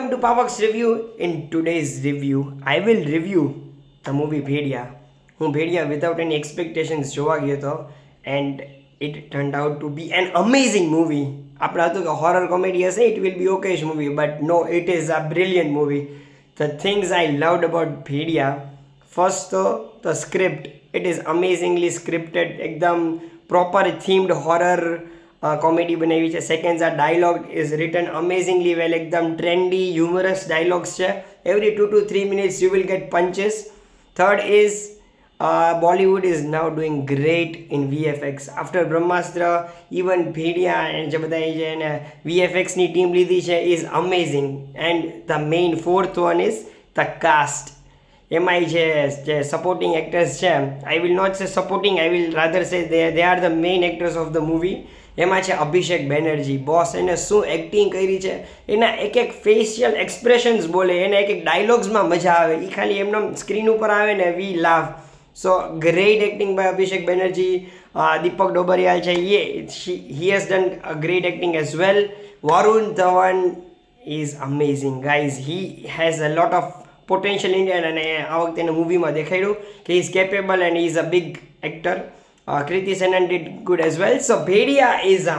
welcome to Pavak's review. In today's review, I will review the movie Bhediya. Hum Bhediya without any expectations jova gaya to and it turned out to be an amazing movie. આપણે હતું કે horror comedy હશે it will be okay movie but no it is a brilliant movie the things I loved about Bhediya first તો the script it is amazingly scripted એકદમ proper themed comedy બનાવી છે second આ dialog is return અમેઝિંગલી well એકદમ trendy humorous dialogues છે every two two three minutes you will get punches third is Bollywood is now doing great in VFX after Brahmastra even Bhediya and જે બધા જે એને વીએફએક્સની ટીમ લીધી છે is amazing and the main fourth one is the cast એમાંય છે જે સપોર્ટિંગ એક્ટર્સ છે I will not say supporting I will rather say they they are the main actors of the movie એમાં છે અભિષેક Banerjee boss એને શું acting કરી છે, એના એક એક ફેશિયલ એક્સપ્રેશન્સ બોલે, એના એક એક ડાયલોગ્સમાં મજા આવે. એ ખાલી એમનો સ્ક્રીન ઉપર આવે ને we love so great acting by Abhishek Banerjee Deepak Dobriyal છે એ he has done great acting as well Varun Dhawan is amazing guys he has a lot of potential Indian અને આ વખતે એને મૂવીમાં દેખાડ્યું કે is capable and is a big actor Kriti Sanon did good as well so Bhediya is a